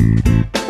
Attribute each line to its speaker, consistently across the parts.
Speaker 1: Mm-hmm.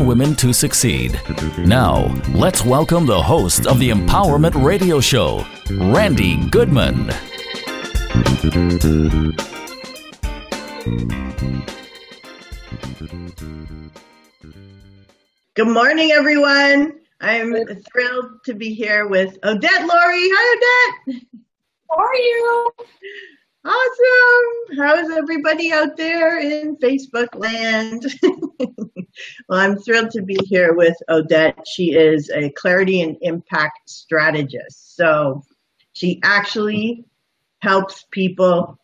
Speaker 1: Women to Succeed. Now, let's welcome the host of the Empowerment Radio Show, Randi Goodman.
Speaker 2: Good morning, everyone. I'm thrilled to be here with Odette Laurie. Hi, Odette.
Speaker 3: How are you?
Speaker 2: Awesome. How's everybody out there in Facebook land? well, I'm thrilled to be here with Odette. She is a clarity and impact strategist. So she actually helps people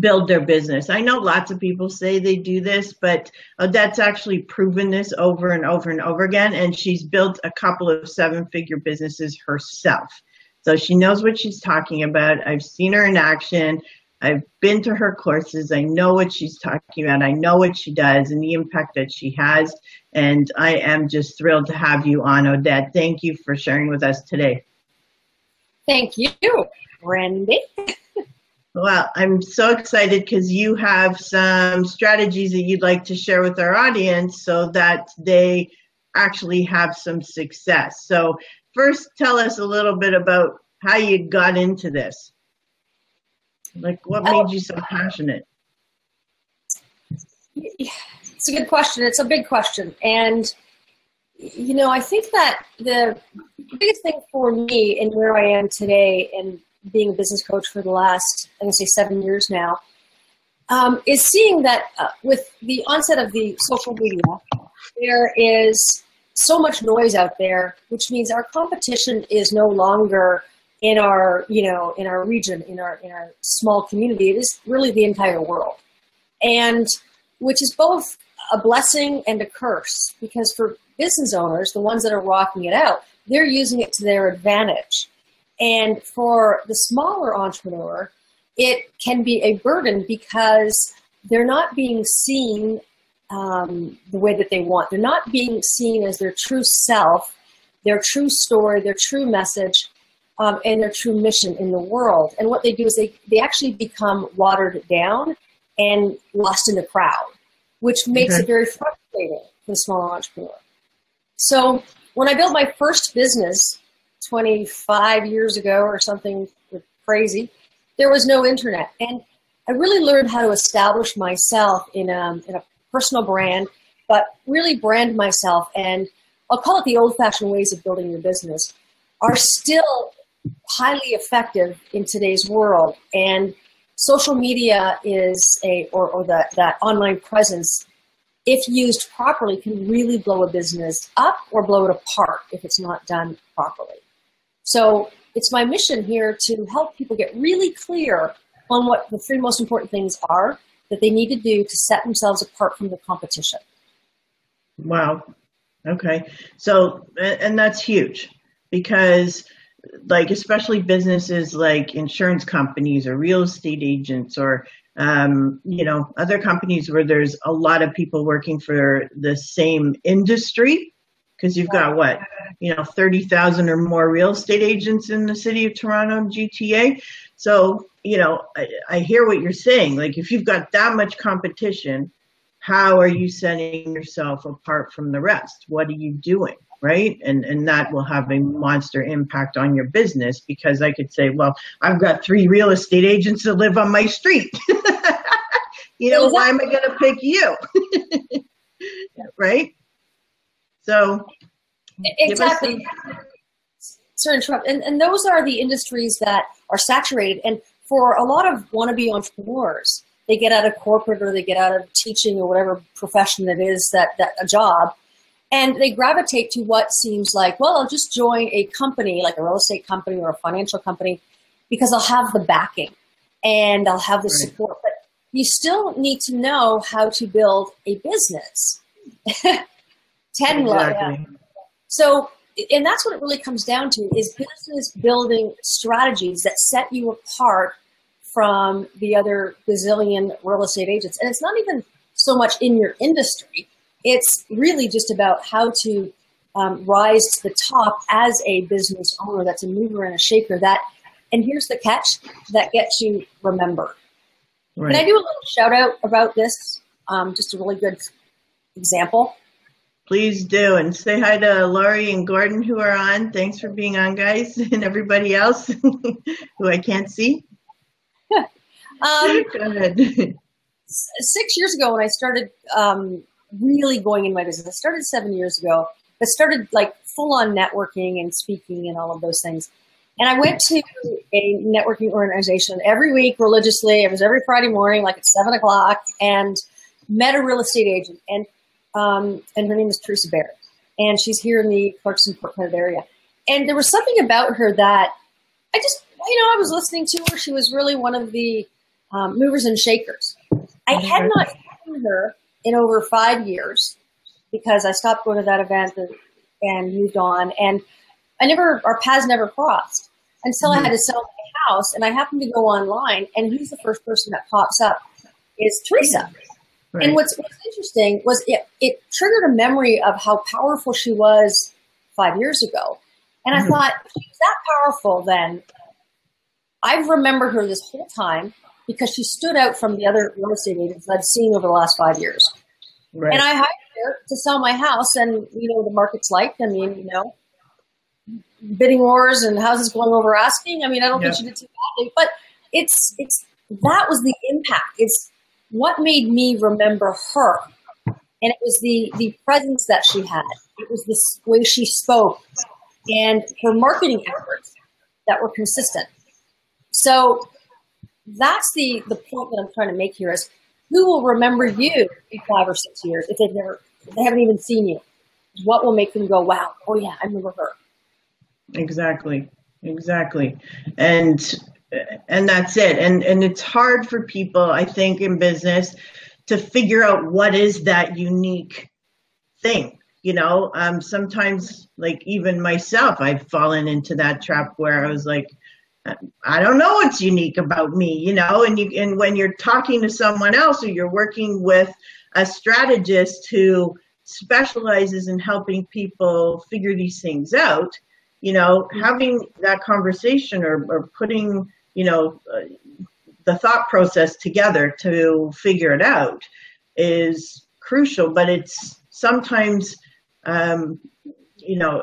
Speaker 2: build their business. I know lots of people say they do this, but Odette's actually proven this over and over and over again. And she's built a couple of seven figure businesses herself. So she knows what she's talking about. I've seen her in action. I've been to her courses. I know what she's talking about. I know what she does and the impact that she has. And I am just thrilled to have you on, Odette. Thank you for sharing with us today.
Speaker 3: Thank you, Randi.
Speaker 2: Well, I'm so excited because you have some strategies that you'd like to share with our audience so that they actually have some success. So, first, tell us a little bit about how you got into this. Like, what made you so passionate?
Speaker 3: It's a good question. It's a big question. And, you know, I think that the biggest thing for me and where I am today and being a business coach for the last, I'm going to say seven years now, um, is seeing that uh, with the onset of the social media, there is so much noise out there, which means our competition is no longer in our, you know, in our region, in our in our small community. It is really the entire world, and which is both a blessing and a curse because for business owners, the ones that are rocking it out, they're using it to their advantage. And for the smaller entrepreneur, it can be a burden because they're not being seen um, the way that they want. They're not being seen as their true self, their true story, their true message, um, and their true mission in the world. And what they do is they, they actually become watered down and lost in the crowd, which makes okay. it very frustrating for the small entrepreneur. So when I built my first business 25 years ago or something crazy, there was no internet. And I really learned how to establish myself in a, in a personal brand, but really brand myself. And I'll call it the old fashioned ways of building your business are still highly effective in today's world. And social media is a, or, or the, that online presence, if used properly, can really blow a business up or blow it apart if it's not done properly. So it's my mission here to help people get really clear on what the three most important things are that they need to do to set themselves apart from the competition.
Speaker 2: Wow. Okay. So, and that's huge because like especially businesses like insurance companies or real estate agents or um, you know other companies where there's a lot of people working for the same industry. Because you've got what you know 30,000 or more real estate agents in the city of Toronto GTA so you know I, I hear what you're saying. Like if you've got that much competition how are you setting yourself apart from the rest? What are you doing right? And and that will have a monster impact on your business because i could say well i've got three real estate agents that live on my street. You know why am i going to pick you? Right? So
Speaker 3: exactly. sorry interrupt. And, and those are the industries that are saturated. And for a lot of wannabe entrepreneurs they get out of corporate or they get out of teaching or whatever profession it is that, that a job and they gravitate to what seems like, well, I'll just join a company, like a real estate company or a financial company, because I'll have the backing and I'll have the right. support. But you still need to know how to build a business. Ten exactly. So, and that's what it really comes down to is business building strategies that set you apart from the other gazillion real estate agents. And it's not even so much in your industry. It's really just about how to um, rise to the top as a business owner that's a mover and a shaker that and here's the catch that gets you remembered. Right. can i do a little shout out about this um, just a really good example.
Speaker 2: Please do and say hi to laurie and gordon who are on. Thanks for being on guys and everybody else who i can't see.
Speaker 3: Um, go ahead. six years ago when i started um, really going in my business i started seven years ago but started like full on networking and speaking and all of those things. And I went to a networking organization every week religiously. It was every Friday morning, like at seven o'clock, and met a real estate agent. And um, and her name is Teresa Barrett, and she's here in the Clarkson Port area. And there was something about her that I just, you know, I was listening to her. She was really one of the um, movers and shakers. I had not seen her in over five years because I stopped going to that event and, and moved on. And I never, our paths never crossed until mm-hmm. I had to sell my house. And I happened to go online, and who's the first person that pops up is Teresa. Right. And what's, what's interesting was it, it triggered a memory of how powerful she was five years ago. And I mm-hmm. thought, she was that powerful then. I've remembered her this whole time because she stood out from the other real estate agents I've seen over the last five years. Right. And I hired her to sell my house, and you know the market's like. I mean, you know, bidding wars and houses going over asking. I mean, I don't yeah. think she did too badly, but it's it's that was the impact. It's what made me remember her, and it was the the presence that she had. It was the way she spoke, and her marketing efforts that were consistent. So that's the the point that I'm trying to make here is who will remember you in five or six years if they've never, if they haven't even seen you? What will make them go, wow, oh yeah, I remember her.
Speaker 2: Exactly, exactly, and and that's it. And and it's hard for people, I think, in business to figure out what is that unique thing. You know, um, sometimes, like even myself, I've fallen into that trap where I was like, I don't know what's unique about me, you know, and you and when you're talking to someone else or you're working with a strategist who specializes in helping people figure these things out, you know, having that conversation or, or putting, you know, uh, the thought process together to figure it out is crucial, but it's sometimes, um, you know,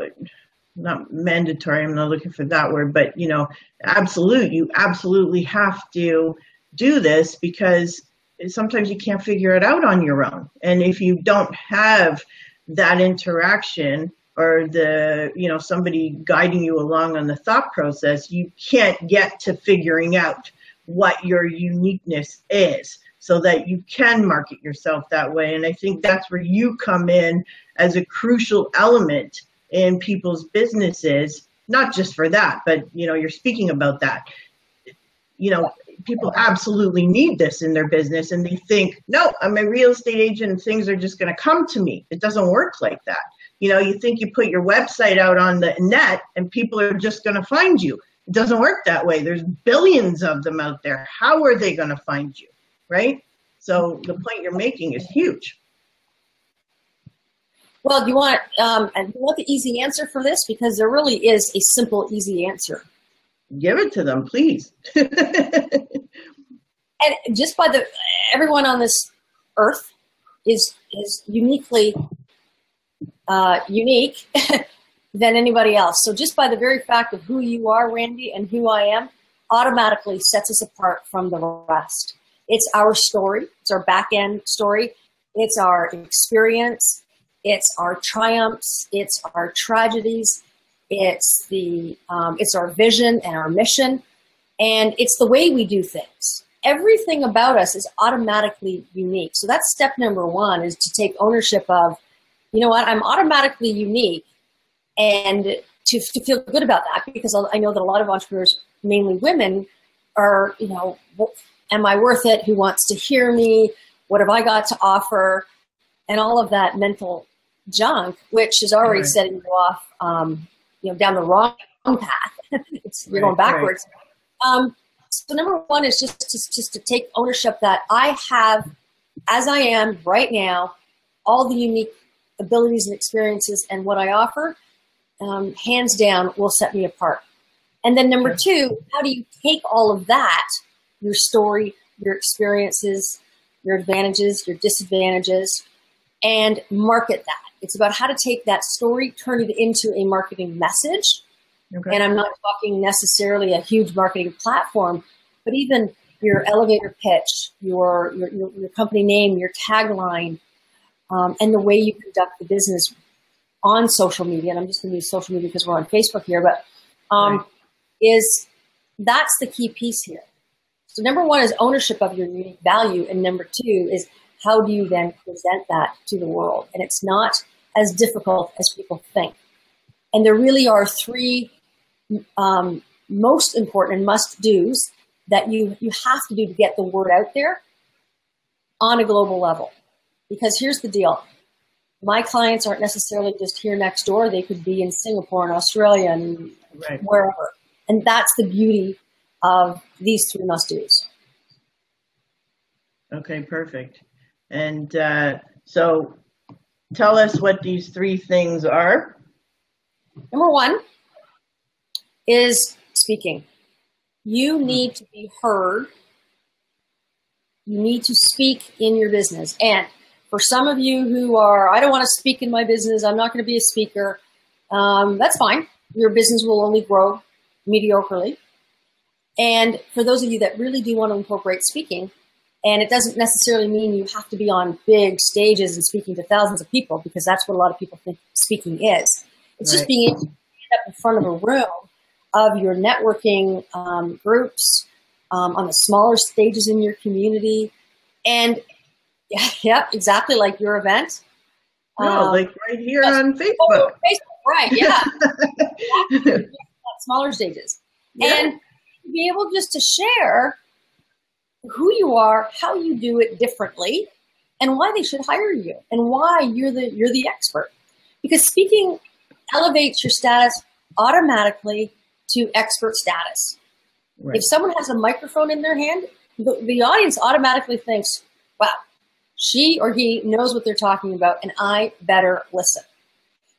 Speaker 2: not mandatory i'm not looking for that word but you know absolute you absolutely have to do this because sometimes you can't figure it out on your own. And if you don't have that interaction or the you know somebody guiding you along on the thought process you can't get to figuring out what your uniqueness is so that you can market yourself that way. And i think that's where you come in as a crucial element in people's businesses, not just for that, but you know, you're speaking about that. You know, people absolutely need this in their business and they think, no, I'm a real estate agent things are just going to come to me. It doesn't work like that. You know, you think you put your website out on the net and people are just going to find you. It doesn't work that way. There's billions of them out there. How are they going to find you? Right? So the point you're making is huge.
Speaker 3: Well, you want um, and you want the easy answer for this because there really is a simple, easy answer.
Speaker 2: Give it to them, please.
Speaker 3: and just by the everyone on this earth is is uniquely uh, unique than anybody else. So just by the very fact of who you are, Randi, and who I am, automatically sets us apart from the rest. It's our story. It's our back end story. It's our experience it's our triumphs, it's our tragedies, it's the um, it's our vision and our mission, and it's the way we do things. Everything about us is automatically unique. So that's step number one: is to take ownership of, you know what, I'm automatically unique, and to, to feel good about that because I know that a lot of entrepreneurs, mainly women, are you know am I worth it? Who wants to hear me? What have I got to offer? And all of that mental junk, which is already right. setting you off, um, you know, down the wrong path. it's you're right, going backwards. Right. Um, so number one is just, just just to take ownership that I have, as I am right now, all the unique abilities and experiences and what I offer, um, hands down, will set me apart. And then number two, how do you take all of that, your story, your experiences, your advantages, your disadvantages, and market that? It's about how to take that story, turn it into a marketing message. Okay. And I'm not talking necessarily a huge marketing platform, but even your elevator pitch, your your, your, your company name, your tagline, um, and the way you conduct the business on social media. And I'm just going to use social media because we're on Facebook here, but um, right. is that's the key piece here. So number one is ownership of your unique value, and number two is how do you then present that to the world? And it's not as difficult as people think. And there really are three um, most important and must dos that you, you have to do to get the word out there on a global level. Because here's the deal. My clients aren't necessarily just here next door. They could be in Singapore and Australia and right. wherever. And that's the beauty of these three must dos.
Speaker 2: Okay, perfect. And uh, so tell us what these three things are.
Speaker 3: Number one is speaking. You need to be heard. You need to speak in your business. And for some of you who are, I don't want to speak in my business, I'm not going to be a speaker, um, that's fine. Your business will only grow mediocrely. And for those of you that really do want to incorporate speaking, and it doesn't necessarily mean you have to be on big stages and speaking to thousands of people because that's what a lot of people think speaking is. It's right. just being able to stand up in front of a room of your networking um, groups um, on the smaller stages in your community. And yeah, yeah exactly like your event.
Speaker 2: Oh, um, like right here on Facebook. Oh,
Speaker 3: Facebook, right, yeah. smaller stages. Yeah. And be able just to share who you are, how you do it differently, and why they should hire you, and why you're the you're the expert. Because speaking elevates your status automatically to expert status. Right. If someone has a microphone in their hand, the, the audience automatically thinks, "Wow, she or he knows what they're talking about, and I better listen."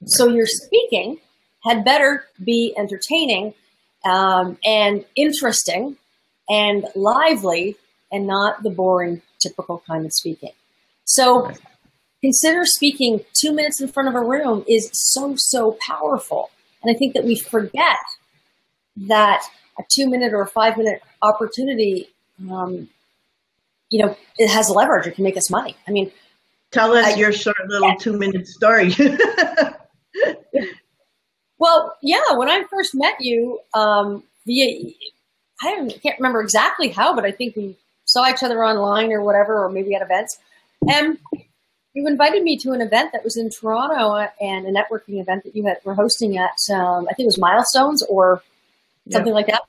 Speaker 3: Right. So your speaking had better be entertaining um, and interesting and lively and not the boring, typical kind of speaking. So consider speaking two minutes in front of a room is so, so powerful. And I think that we forget that a two minute or a five minute opportunity, um, you know, it has leverage. It can make us money. I mean,
Speaker 2: tell us I, your short little yeah. two minute story.
Speaker 3: well, yeah, when I first met you, um, via, I can't remember exactly how, but I think we saw each other online or whatever, or maybe at events. And you invited me to an event that was in Toronto and a networking event that you had were hosting at um, I think it was Milestones or something yep. like that.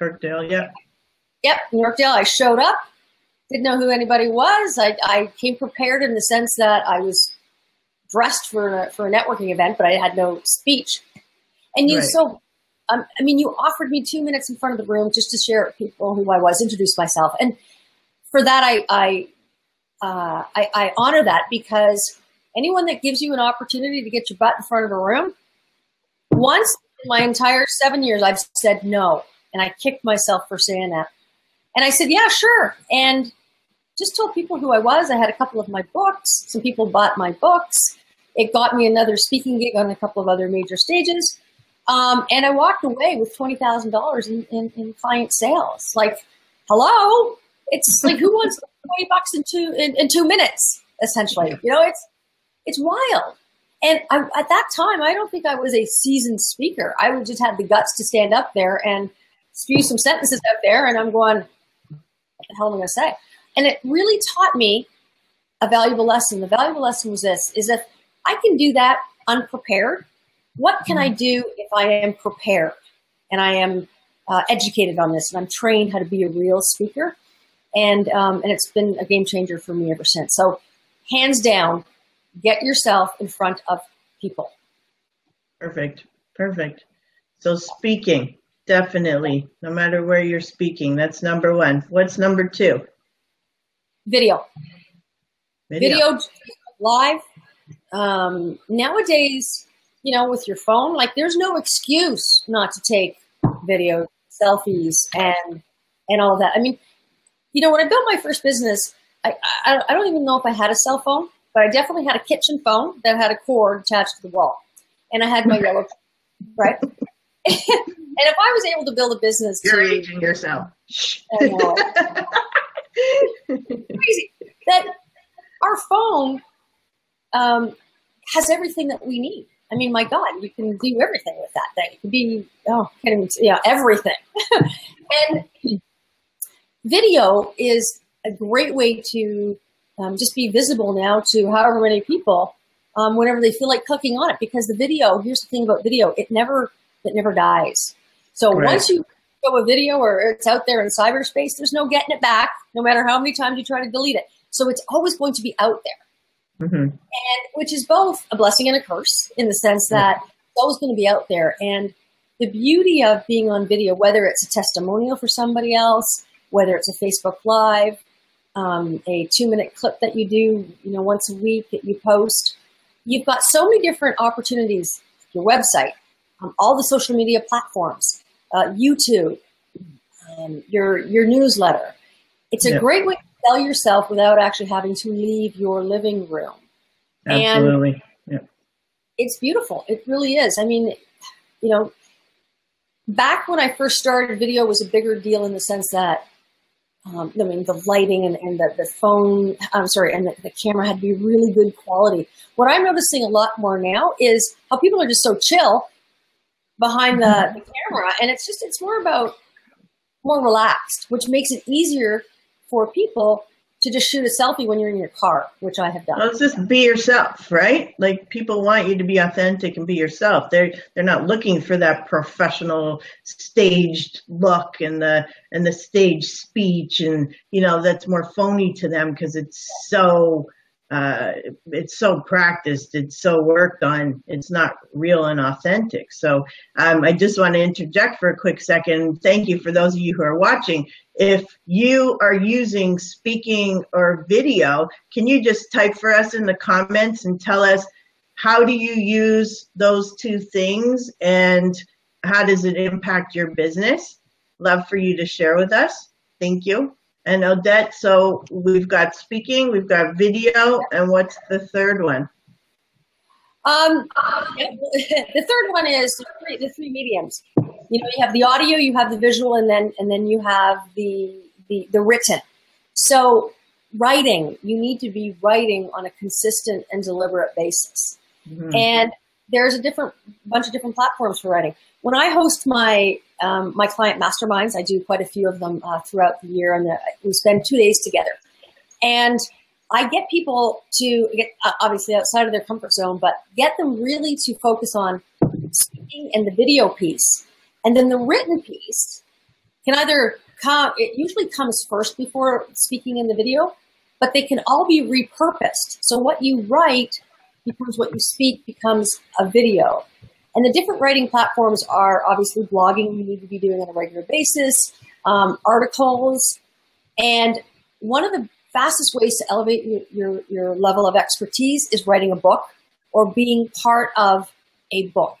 Speaker 2: Yorkdale, yeah.
Speaker 3: Yep, Yorkdale. I showed up, didn't know who anybody was. I, I came prepared in the sense that I was dressed for a, for a networking event, but I had no speech. And you right. so um, I mean, you offered me two minutes in front of the room just to share with people who I was, introduce myself, and for that, I I, uh, I, I honor that because anyone that gives you an opportunity to get your butt in front of a room, once in my entire seven years, I've said no, and I kicked myself for saying that. And I said, yeah, sure, and just told people who I was. I had a couple of my books. Some people bought my books. It got me another speaking gig on a couple of other major stages. Um, and I walked away with twenty thousand dollars in, in, client sales. Like, hello, it's like who wants twenty bucks in two in, in two minutes? Essentially, you know, it's it's wild. And I, at that time, I don't think I was a seasoned speaker. I would just had the guts to stand up there and spew some sentences out there, and I'm going, what the hell am I going to say? And it really taught me a valuable lesson. The valuable lesson was this: is if I can do that unprepared, what can I mm-hmm. do if I am prepared and I am uh, educated on this and I'm trained how to be a real speaker? and um, and it's been a game changer for me ever since. So, hands down, get yourself in front of people.
Speaker 2: Perfect. Perfect. So speaking, definitely, no matter where you're speaking, that's number one. What's number two?
Speaker 3: Video. Video, Video live. Um, nowadays, you know, with your phone, like there's no excuse not to take video, selfies, and and all that. I mean, you know, when I built my first business, I, I, I don't even know if I had a cell phone, but I definitely had a kitchen phone that had a cord attached to the wall, and I had my yellow, right. and if I was able to build a business,
Speaker 2: you're to, aging yourself.
Speaker 3: crazy that our phone um, has everything that we need. I mean, my God, you can do everything with that thing. It can be, oh, can, yeah, everything. and video is a great way to um, just be visible now to however many people um, whenever they feel like clicking on it. Because the video, here's the thing about video, it never, it never dies. So right. once you show a video or it's out there in cyberspace, there's no getting it back, no matter how many times you try to delete it. So it's always going to be out there. Mm-hmm. And which is both a blessing and a curse in the sense that yeah. it's always going to be out there. And the beauty of being on video, whether it's a testimonial for somebody else, whether it's a Facebook Live, um, a two minute clip that you do, you know, once a week that you post, you've got so many different opportunities. Your website, um, all the social media platforms, uh, YouTube, um, your your newsletter. It's a yeah. great way sell yourself without actually having to leave your living room.
Speaker 2: Absolutely.
Speaker 3: And It's beautiful. It really is. I mean, you know, back when I first started, video was a bigger deal in the sense that, um, I mean, the lighting and, and the, the phone, I'm sorry, and the, the camera had to be really good quality. What I'm noticing a lot more now is how people are just so chill behind the, mm-hmm. the camera. And it's just, it's more about more relaxed, which makes it easier for people to just shoot a selfie when you're in your car, which I have done.
Speaker 2: Well, just be yourself, right? Like people want you to be authentic and be yourself. They're they're not looking for that professional staged look and the and the stage speech and you know that's more phony to them because it's so uh, it's so practiced, it's so worked on, it's not real and authentic. So um, I just want to interject for a quick second. Thank you for those of you who are watching. If you are using speaking or video, can you just type for us in the comments and tell us how do you use those two things and how does it impact your business? Love for you to share with us. Thank you and Odette. So we've got speaking, we've got video, and what's the third one?
Speaker 3: Um, the third one is the three, the three mediums. You know, you have the audio, you have the visual, and then and then you have the the, the written. So writing, you need to be writing on a consistent and deliberate basis. Mm-hmm. And there's a different bunch of different platforms for writing. When I host my um, my client masterminds, I do quite a few of them uh, throughout the year, and we spend two days together. And I get people to get uh, obviously outside of their comfort zone, but get them really to focus on speaking and the video piece, and then the written piece can either come. It usually comes first before speaking in the video, but they can all be repurposed. So what you write becomes what you speak becomes a video. And the different writing platforms are obviously blogging you need to be doing on a regular basis, um, articles, and one of the fastest ways to elevate your, your, your level of expertise is writing a book or being part of a book.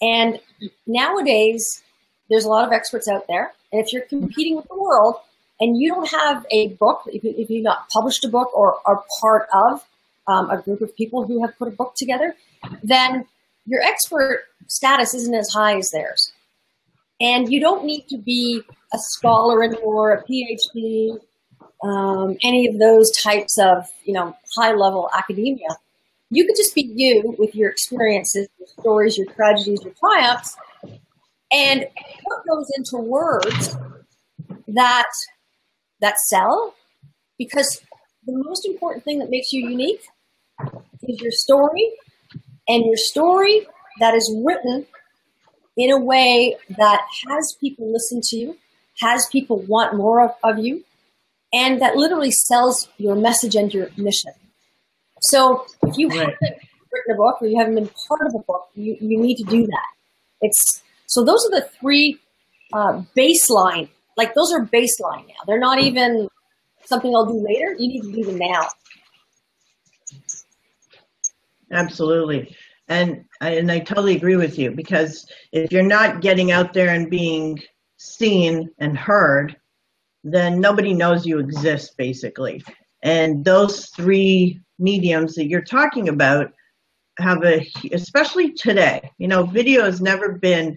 Speaker 3: And nowadays, there's a lot of experts out there. And if you're competing with the world and you don't have a book, if, you, if you've not published a book or are part of um, a group of people who have put a book together, then your expert status isn't as high as theirs. And you don't need to be a scholar anymore, a PhD, um, any of those types of, you know, high level academia. You could just be you with your experiences, your stories, your tragedies, your triumphs, and put those into words that that sell. Because the most important thing that makes you unique is your story and your story that is written in a way that has people listen to you, has people want more of, of you, and that literally sells your message and your mission. So if you right. haven't written a book or you haven't been part of a book, you, you need to do that. It's so those are the three uh, baseline. Like those are baseline now. They're not even something I'll do later. You need to do them now.
Speaker 2: Absolutely. And and I totally agree with you because if you're not getting out there and being seen and heard, then nobody knows you exist basically. And those three mediums that you're talking about have a especially today, you know, video has never been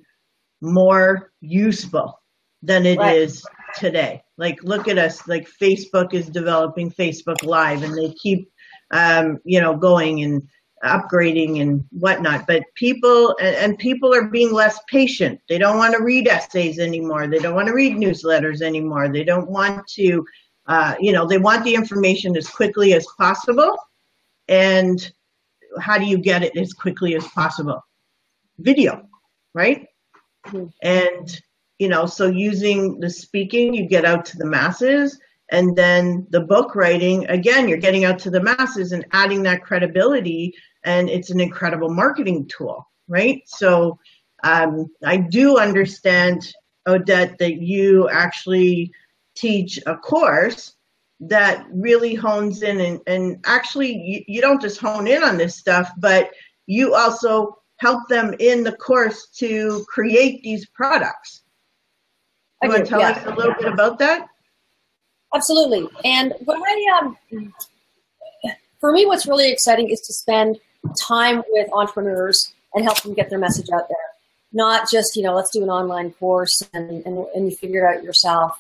Speaker 2: more useful than it right. is today. Like look at us, like Facebook is developing Facebook Live and they keep um, you know, going and upgrading and whatnot. But people and, people are being less patient. They don't want to read essays anymore. They don't want to read newsletters anymore. They don't want to, uh, you know, they want the information as quickly as possible. And how do you get it as quickly as possible? Video, right? Mm-hmm. And you know, so using the speaking, you get out to the masses and then the book writing again you're getting out to the masses and adding that credibility and it's an incredible marketing tool, right? So um, I do understand, Odette, that you actually teach a course that really hones in and, and actually you, you don't just hone in on this stuff, but you also help them in the course to create these products. You want to tell yeah. us a little bit about that?
Speaker 3: Absolutely. And what I um, for me, what's really exciting is to spend time with entrepreneurs and help them get their message out there. Not just, you know, let's do an online course and, and, and you figure it out yourself.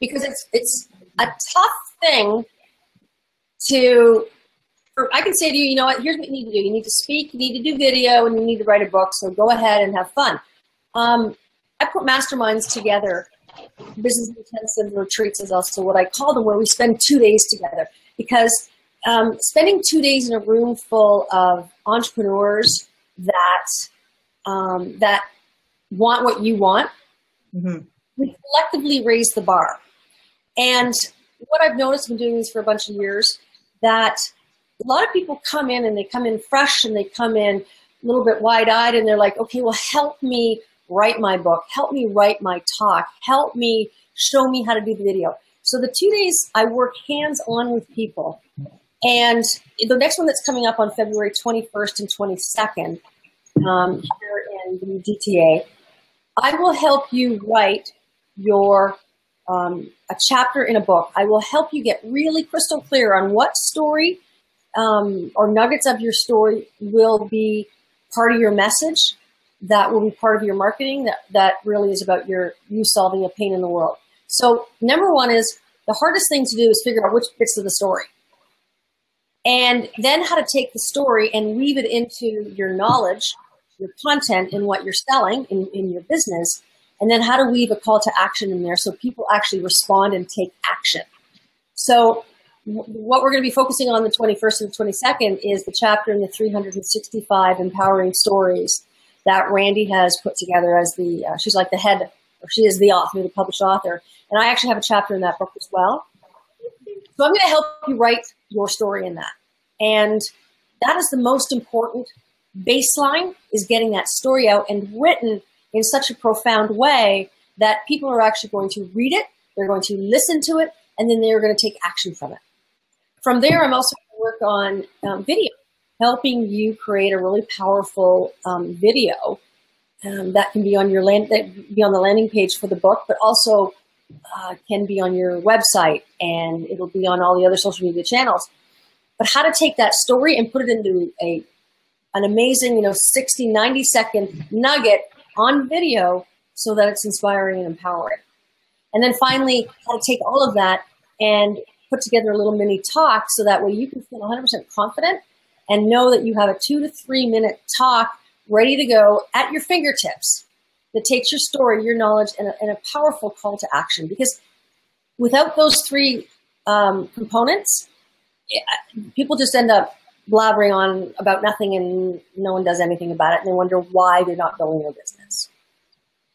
Speaker 3: Because it's it's a tough thing to I can say to you, you know what, here's what you need to do. You need to speak, you need to do video, and you need to write a book. So go ahead and have fun. Um, I put masterminds together, business intensive retreats is also what I call them, where we spend two days together. Because um, spending two days in a room full of entrepreneurs that um, that want what you want, mm-hmm. we collectively raise the bar. And what I've noticed, I've been doing this for a bunch of years, that a lot of people come in and they come in fresh and they come in a little bit wide-eyed and they're like, okay, well, help me write my book, help me write my talk, help me show me how to do the video. So the two days I work hands-on with people and the next one that's coming up on February 21st and 22nd um, here in the GTA, I will help you write your um, a chapter in a book. I will help you get really crystal clear on what story um, or nuggets of your story will be part of your message, that will be part of your marketing, that, that really is about your you solving a pain in the world. So number one is the hardest thing to do is figure out which bits of the story and then how to take the story and weave it into your knowledge, your content, and what you're selling in, in your business, and then how to weave a call to action in there so people actually respond and take action. So, what we're going to be focusing on the 21st and the 22nd is the chapter in the 365 empowering stories that Randi has put together as the, uh, she's like the head, or she is the author, the published author. And I actually have a chapter in that book as well. So I'm going to help you write your story in that. And that is the most important baseline is getting that story out and written in such a profound way that people are actually going to read it, they're going to listen to it, and then they're going to take action from it. From there, I'm also going to work on um, video, helping you create a really powerful um, video um, that can be on your land, that be on the landing page for the book, but also uh, can be on your website and it'll be on all the other social media channels. But how to take that story and put it into a an amazing, you know, 60, 90 second nugget on video so that it's inspiring and empowering. And then finally, how to take all of that and put together a little mini talk so that way you can feel 100% confident and know that you have a two to three minute talk ready to go at your fingertips that takes your story, your knowledge, and a, and a powerful call to action. Because without those three um, components, it, people just end up blabbering on about nothing and no one does anything about it and they wonder why they're not building their business.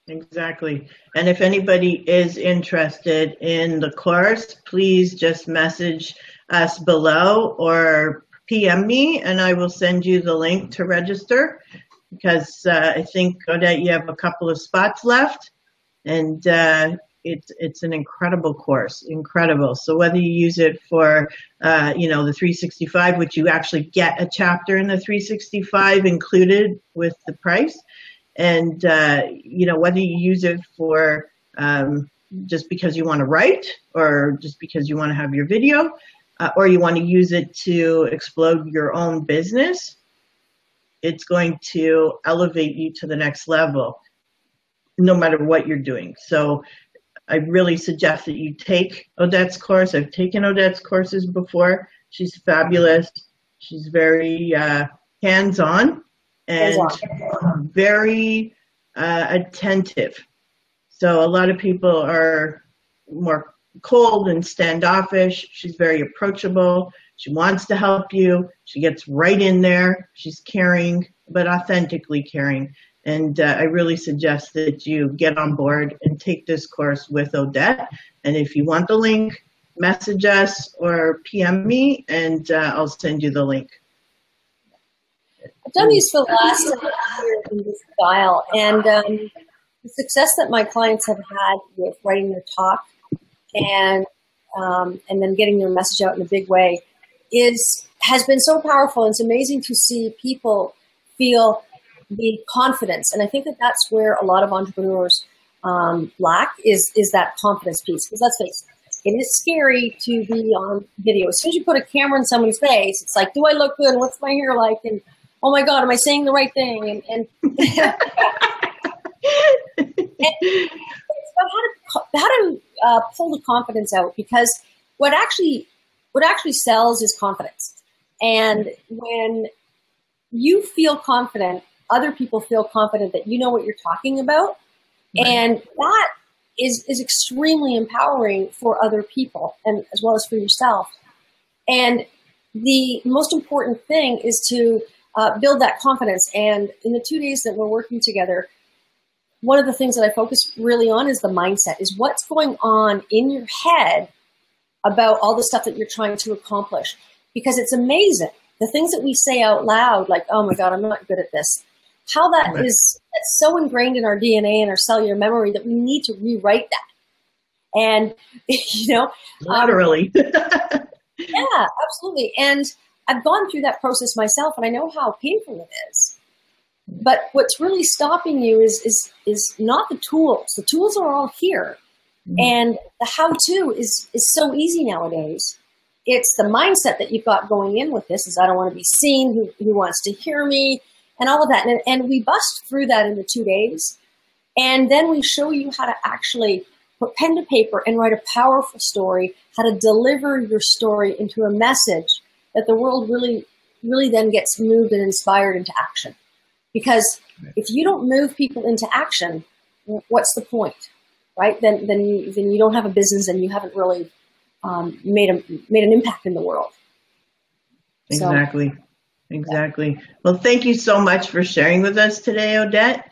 Speaker 2: Exactly. And if anybody is interested in the course, please just message us below or PM me and I will send you the link to register because uh, I think, Odette, you have a couple of spots left and uh, it's, it's an incredible course, incredible. So whether you use it for, uh, you know, the 365, which you actually get a chapter in the 365 included with the price, and uh, you know whether you use it for um, just because you want to write or just because you want to have your video uh, or you want to use it to explode your own business it's going to elevate you to the next level no matter what you're doing so i really suggest that you take odette's course i've taken odette's courses before she's fabulous she's very uh, hands-on and very uh, attentive. So a lot of people are more cold and standoffish. She's very approachable. She wants to help you. She gets right in there. She's caring, but authentically caring. And uh, I really suggest that you get on board and take this course with Odette. And if you want the link, message us or PM me, and uh, I'll send you the link.
Speaker 3: I've done these for the last year in this style, and um, the success that my clients have had with writing their talk and um, and then getting their message out in a big way is has been so powerful. It's amazing to see people feel the confidence, and I think that that's where a lot of entrepreneurs um, lack is is that confidence piece. Because let's face it, it is scary to be on video. As soon as you put a camera in someone's face, it's like, do I look good? What's my hair like? And oh my God, am I saying the right thing? And, and, and how to, how to uh, pull the confidence out because what actually, what actually sells is confidence. And when you feel confident, other people feel confident that you know what you're talking about. Right. And that is, is extremely empowering for other people and as well as for yourself. And the most important thing is to uh, build that confidence. And in the two days that we're working together, one of the things that I focus really on is the mindset, is what's going on in your head about all the stuff that you're trying to accomplish. Because it's amazing. The things that we say out loud, like, oh my God, I'm not good at this. How that right. is so ingrained in our DNA and our cellular memory that we need to rewrite that. And, you know,
Speaker 2: um, literally.
Speaker 3: Um, yeah, absolutely. And I've gone through that process myself and I know how painful it is. But what's really stopping you is is is not the tools. The tools are all here. Mm-hmm. And the how to is is so easy nowadays. It's the mindset that you've got going in with this is I don't want to be seen, who, who wants to hear me, and all of that. And, and we bust through that in the two days. And then we show you how to actually put pen to paper and write a powerful story, how to deliver your story into a message that the world really, really then gets moved and inspired into action. Because if you don't move people into action, what's the point, right? Then, then you, then you don't have a business and you haven't really um, made a made an impact in the world.
Speaker 2: Exactly. So, exactly. Yeah. Well, thank you so much for sharing with us today, Odette.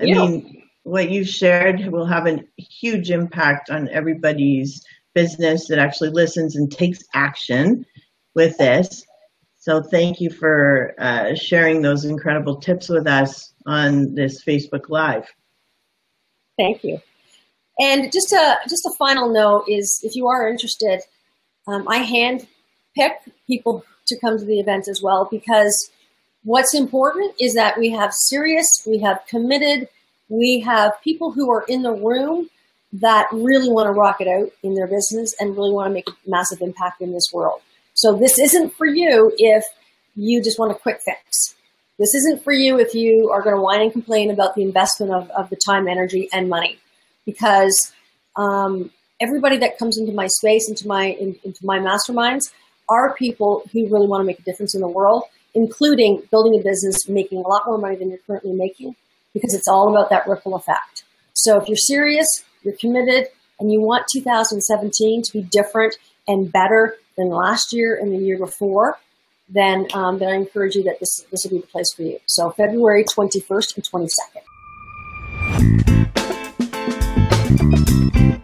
Speaker 2: I mean, what you've shared will have a huge impact on everybody's business that actually listens and takes action with this. So thank you for uh, sharing those incredible tips with us on this Facebook Live.
Speaker 3: Thank you. And just a just a final note is, if you are interested, um, I hand pick people to come to the event as well because what's important is that we have serious, we have committed, we have people who are in the room that really want to rock it out in their business and really want to make a massive impact in this world. So this isn't for you if you just want a quick fix. This isn't for you if you are going to whine and complain about the investment of, of the time, energy, and money. Because um, everybody that comes into my space, into my in, into my masterminds, are people who really want to make a difference in the world, including building a business, making a lot more money than you're currently making, because it's all about that ripple effect. So if you're serious, you're committed, and you want 2017 to be different and better than last year and the year before, then um, then I encourage you that this this will be the place for you. So February 21st and 22nd.